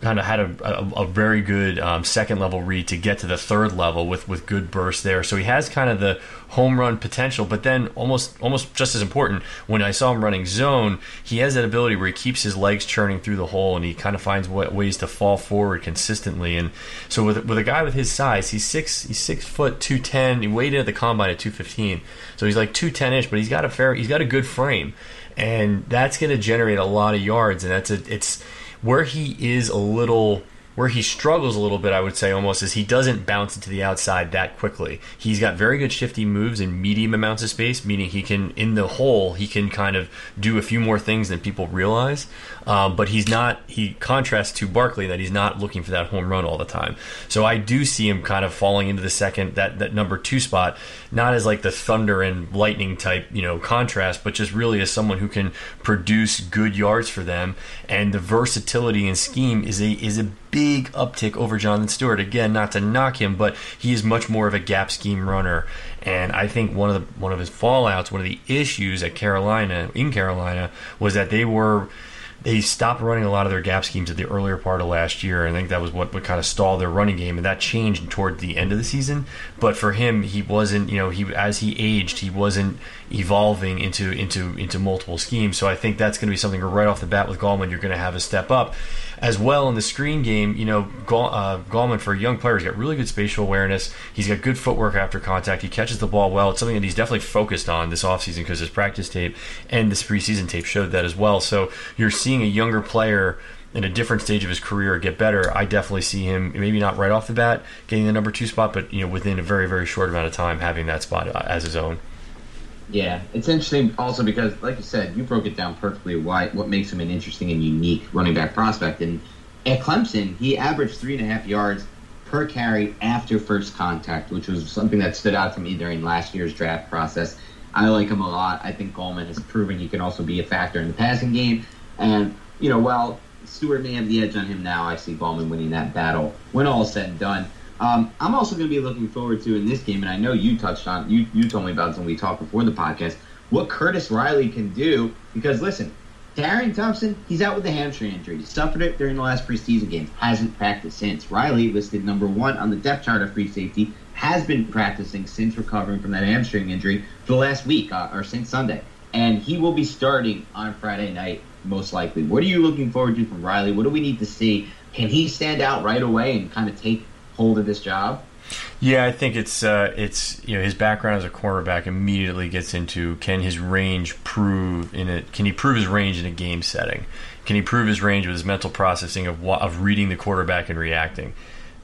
kind of had a, a, a very good um, second level read to get to the third level with, with good bursts there. So he has kind of the home run potential, but then almost almost just as important, when I saw him running zone, he has that ability where he keeps his legs churning through the hole and he kind of finds ways to fall forward consistently. And so with with a guy with his size, he's six he's six foot two ten. He weighed in at the combine at two fifteen, so he's like two ten ish, but he's got a fair he's got a good frame, and that's going to generate a lot of yards. And that's a it's where he is a little where he struggles a little bit, I would say almost, is he doesn't bounce into the outside that quickly. He's got very good shifty moves in medium amounts of space, meaning he can, in the hole, he can kind of do a few more things than people realize. Um, but he's not, he contrasts to Barkley that he's not looking for that home run all the time. So I do see him kind of falling into the second, that, that number two spot, not as like the thunder and lightning type, you know, contrast, but just really as someone who can produce good yards for them. And the versatility and scheme is a, is a big uptick over Jonathan Stewart. Again, not to knock him, but he is much more of a gap scheme runner. And I think one of the one of his fallouts, one of the issues at Carolina in Carolina was that they were they stopped running a lot of their gap schemes at the earlier part of last year. And I think that was what, what kind of stalled their running game, and that changed toward the end of the season. But for him, he wasn't, you know, he as he aged, he wasn't evolving into into into multiple schemes. So I think that's going to be something right off the bat with Gallman. You're going to have a step up. as well in the screen game. You know, uh, Gallman for a young player, he's got really good spatial awareness. He's got good footwork after contact. He catches the ball well. It's something that he's definitely focused on this offseason because his practice tape and this preseason tape showed that as well. So you're seeing a younger player in a different stage of his career get better, I definitely see him maybe not right off the bat getting the number two spot, but you know within a very very short amount of time having that spot uh, as his own. Yeah, it's interesting also because, like you said, you broke it down perfectly. Why what makes him an interesting and unique running back prospect? And at Clemson, he averaged three and a half yards per carry after first contact, which was something that stood out to me during last year's draft process. I like him a lot. I think Gallman has proven he can also be a factor in the passing game. And you know, while Stewart may have the edge on him now. I see Gallman winning that battle when all is said and done. Um, I'm also going to be looking forward to in this game, and I know you touched on you you told me about this when we talked before the podcast. What Curtis Riley can do because listen, Darian Thompson he's out with a hamstring injury. He suffered it during the last preseason games. Hasn't practiced since. Riley listed number one on the depth chart of free safety. Has been practicing since recovering from that hamstring injury for the last week uh, or since Sunday, and he will be starting on Friday night most likely. What are you looking forward to from Riley? What do we need to see? Can he stand out right away and kind of take hold of this job? Yeah, I think it's uh, it's you know his background as a cornerback immediately gets into can his range prove in it? Can he prove his range in a game setting? Can he prove his range with his mental processing of of reading the quarterback and reacting?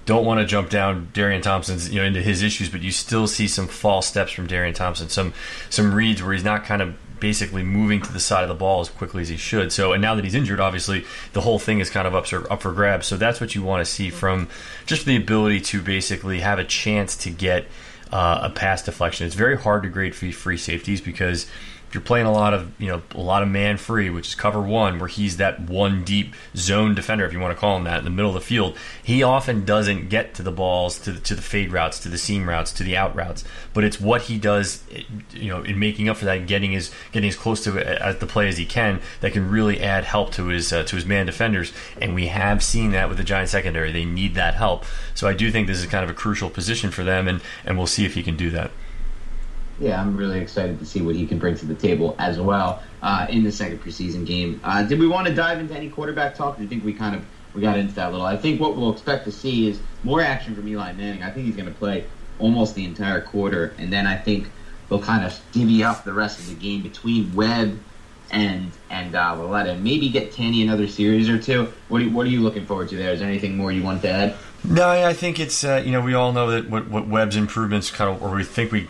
Don't want to jump down Darian Thompson's you know into his issues, but you still see some false steps from Darian Thompson, some some reads where he's not kind of basically moving to the side of the ball as quickly as he should. So, and now that he's injured, obviously the whole thing is kind of up for, up for grabs. So that's what you want to see from just the ability to basically have a chance to get uh, a pass deflection. It's very hard to grade free, free safeties because you're playing a lot of you know a lot of man free, which is cover one, where he's that one deep zone defender, if you want to call him that, in the middle of the field. He often doesn't get to the balls, to the, to the fade routes, to the seam routes, to the out routes. But it's what he does, you know, in making up for that, getting his getting as close to at the play as he can, that can really add help to his uh, to his man defenders. And we have seen that with the Giant secondary; they need that help. So I do think this is kind of a crucial position for them, and and we'll see if he can do that yeah, I'm really excited to see what he can bring to the table as well uh, in the second preseason game. Uh, did we want to dive into any quarterback talk? Do you think we kind of we got into that a little? I think what we'll expect to see is more action from Eli Manning. I think he's going to play almost the entire quarter, and then I think they'll kind of divvy up the rest of the game between Webb and and uh, Lauletta. Maybe get Tanney another series or two. What are, what are you looking forward to there? Is there anything more you want to add? No, I think it's uh, you know we all know that what, what Webb's improvements kind of, or we think we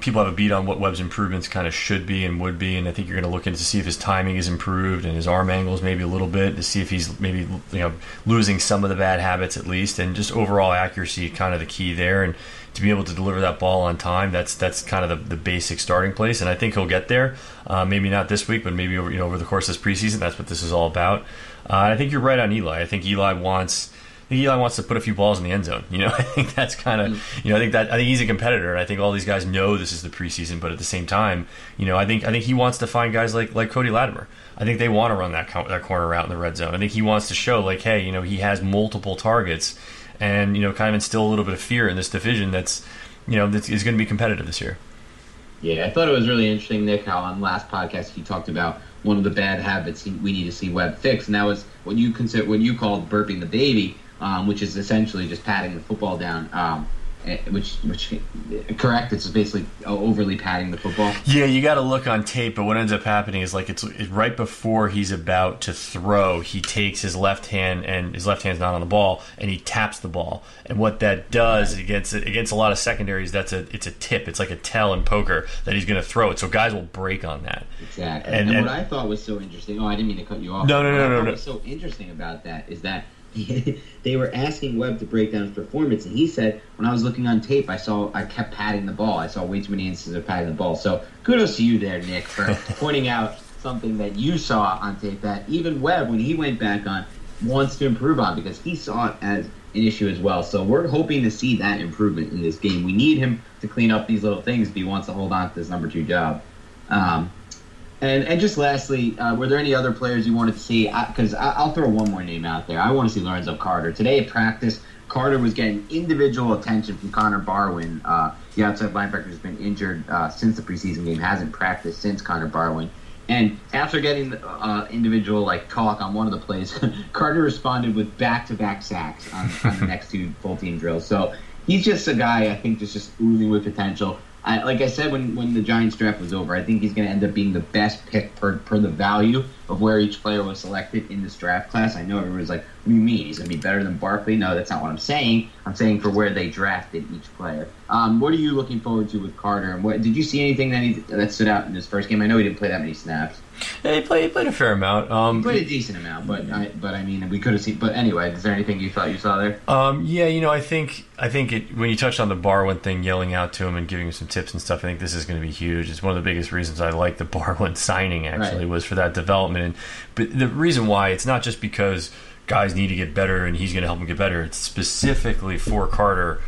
people have a beat on what Webb's improvements kind of should be and would be, and I think you're going to look into see if his timing is improved and his arm angles maybe a little bit to see if he's maybe you know losing some of the bad habits at least, and just overall accuracy kind of the key there, and to be able to deliver that ball on time, that's that's kind of the, the basic starting place, and I think he'll get there. Uh, maybe not this week, but maybe over you know over the course of this preseason, that's what this is all about. Uh, I think you're right on Eli. I think Eli wants think Eli wants to put a few balls in the end zone. You know, I think that's kind of mm. you know I think that I think he's a competitor, I think all these guys know this is the preseason. But at the same time, you know, I think I think he wants to find guys like like Cody Latimer. I think they want to run that that corner route in the red zone. I think he wants to show like, hey, you know, he has multiple targets, and you know, kind of instill a little bit of fear in this division that's you know that is going to be competitive this year. Yeah, I thought it was really interesting, Nick, how on last podcast you talked about one of the bad habits we need to see Webb fix, and that was what you consider what you called burping the baby um, which is essentially just patting the football down. Um, eh, which, which, correct? It's basically overly patting the football. Yeah, you got to look on tape. But what ends up happening is like it's, it's, right before he's about to throw, he takes his left hand and his left hand's not on the ball, and he taps the ball. And what that does against against a lot of secondaries, that's a it's a tip. It's like a tell in poker that he's going to throw it. So guys will break on that. Exactly. And, and, and, what I thought was so interesting. Oh, I didn't mean to cut you off. No, no, no, no, no. What's so interesting about that is that they were asking Webb to break down his performance, and he said, "When I was looking on tape, I saw I kept patting the ball. I saw way too many instances of patting the ball." So kudos to you there, Nick, for pointing out something that you saw on tape that even Webb, when he went back on, wants to improve on because he saw it as an issue as well. So we're hoping to see that improvement in this game. We need him to clean up these little things if he wants to hold on to this number two job. Um, and and just lastly, uh, were there any other players you wanted to see? Because I'll throw one more name out there. I want to see Lorenzo Carter today at practice. Carter was getting individual attention from Connor Barwin. Uh, the outside linebacker has been injured uh, since the preseason game, hasn't practiced since Connor Barwin. And after getting uh, individual like talk on one of the plays, Carter responded with back-to-back sacks on, on the next two full team drills. So he's just a guy I think just just oozing with potential. I, like I said when, when the Giants draft was over, I think he's going to end up being the best pick per, per the value of where each player was selected in this draft class. I know everyone's like, what do you mean? He's going to be better than Barkley? No, that's not what I'm saying. I'm saying for where they drafted each player. Um, what are you looking forward to with Carter? And what did you see anything that he, that stood out in his first game? I know he didn't play that many snaps. Yeah, he played, he played a fair amount. Um, he played a decent amount, but I, but I mean, we could have seen. But anyway, is there anything you thought you saw there? Um, yeah, you know, I think I think it, when you touched on the Barwin thing, yelling out to him and giving him some tips and stuff, I think this is going to be huge. It's one of the biggest reasons I like the Barwin signing. Actually, Right. was for that development. And, but the reason why it's not just because guys need to get better and he's going to help them get better. It's specifically for Carter.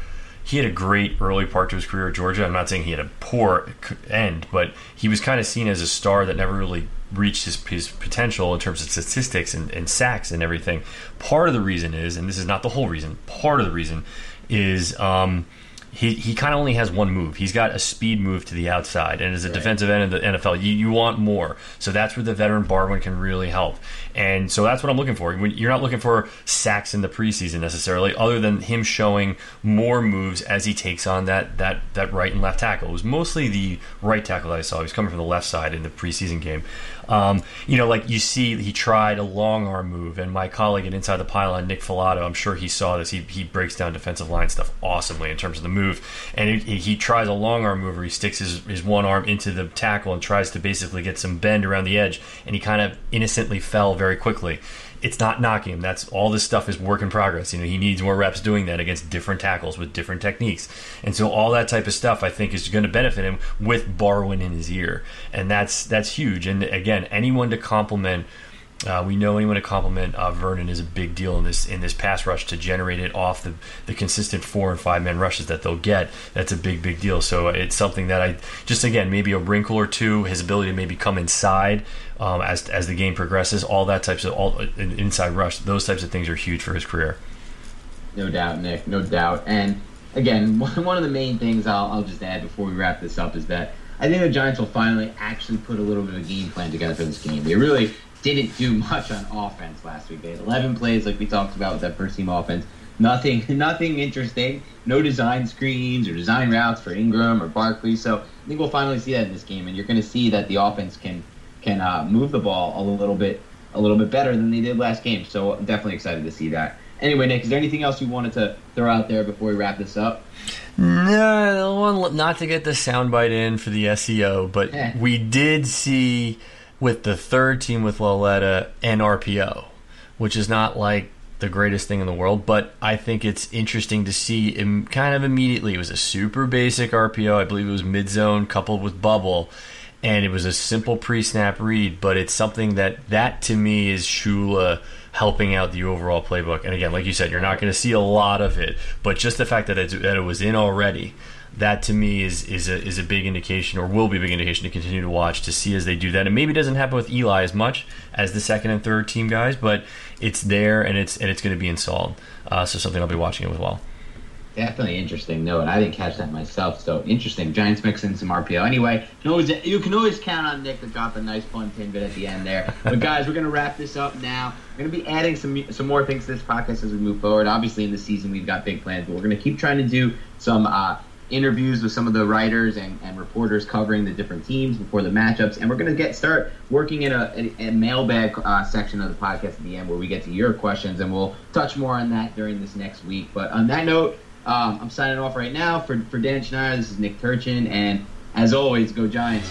He had a great early part to his career at Georgia. I'm not saying he had a poor end, but he was kind of seen as a star that never really reached his, his potential in terms of statistics and, and sacks and everything. Part of the reason is, and this is not the whole reason, part of the reason is um, he, he kind of only has one move. He's got a speed move to the outside, and as a defensive end in the NFL, you, you want more. So that's where the veteran Barwin can really help. And so that's what I'm looking for. You're not looking for sacks in the preseason necessarily, other than him showing more moves as he takes on that that that right and left tackle. It was mostly the right tackle that I saw. He was coming from the left side in the preseason game. Um, you know, like you see, he tried a long arm move, and my colleague at Inside the Pylon, Nick Falato, I'm sure he saw this. He, he breaks down defensive line stuff awesomely in terms of the move, and he, he tries a long arm move where he sticks his, his one arm into the tackle and tries to basically get some bend around the edge, and he kind of innocently fell very quickly. It's not knocking him. That's all this stuff is work in progress. You know, he needs more reps doing that against different tackles with different techniques. And so all that type of stuff I think is going to benefit him with Barwin in his ear. And that's that's huge. And again, anyone to compliment uh, we know anyone to compliment uh, Vernon is a big deal in this in this pass rush to generate it off the, the consistent four and five man rushes that they'll get. That's a big big deal. So it's something that I just again maybe a wrinkle or two, his ability to maybe come inside um, as as the game progresses, all that types of all inside rush, those types of things are huge for his career. No doubt, Nick. No doubt. And again, one of the main things I'll, I'll just add before we wrap this up is that I think the Giants will finally actually put a little bit of a game plan together for this game. They really didn't do much on offense last week. They had 11 plays, like we talked about with that first team offense. Nothing, nothing interesting. No design screens or design routes for Ingram or Barkley. So I think we'll finally see that in this game, and you're going to see that the offense can can uh, move the ball a little bit a little bit better than they did last game. So I'm definitely excited to see that. Anyway, Nick, is there anything else you wanted to throw out there before we wrap this up? No, one not to get the soundbite in for the SEO, but we did see with the third team with Lauletta and RPO, which is not like the greatest thing in the world, but I think it's interesting to see im- kind of immediately. It was a super basic RPO, I believe it was mid zone coupled with bubble, and it was a simple pre snap read, but it's something that that to me is Shula helping out the overall playbook. And again, like you said, you're not going to see a lot of it, but just the fact that it, that it was in already, that to me is is a is a big indication, or will be a big indication to continue to watch to see as they do that. And maybe it doesn't happen with Eli as much as the second and third team guys, but it's there and it's and it's going to be installed. Uh, so something I'll be watching as well. Definitely interesting note. I didn't catch that myself, so interesting. Giants mixing some RPO. Anyway, you can always, count on Nick to drop a nice fun tidbit at the end there. But guys, we're gonna wrap this up now. We're gonna be adding some some more things to this podcast as we move forward. Obviously, in the season we've got big plans, but we're gonna keep trying to do some uh, interviews with some of the writers and, and reporters covering the different teams before the matchups, and we're gonna get start working in a, a, a mailbag uh, section of the podcast at the end where we get to your questions, and we'll touch more on that during this next week. But on that note. Um, I'm signing off right now for, for Dan Schneider. This is Nick Turchin, and as always, go Giants.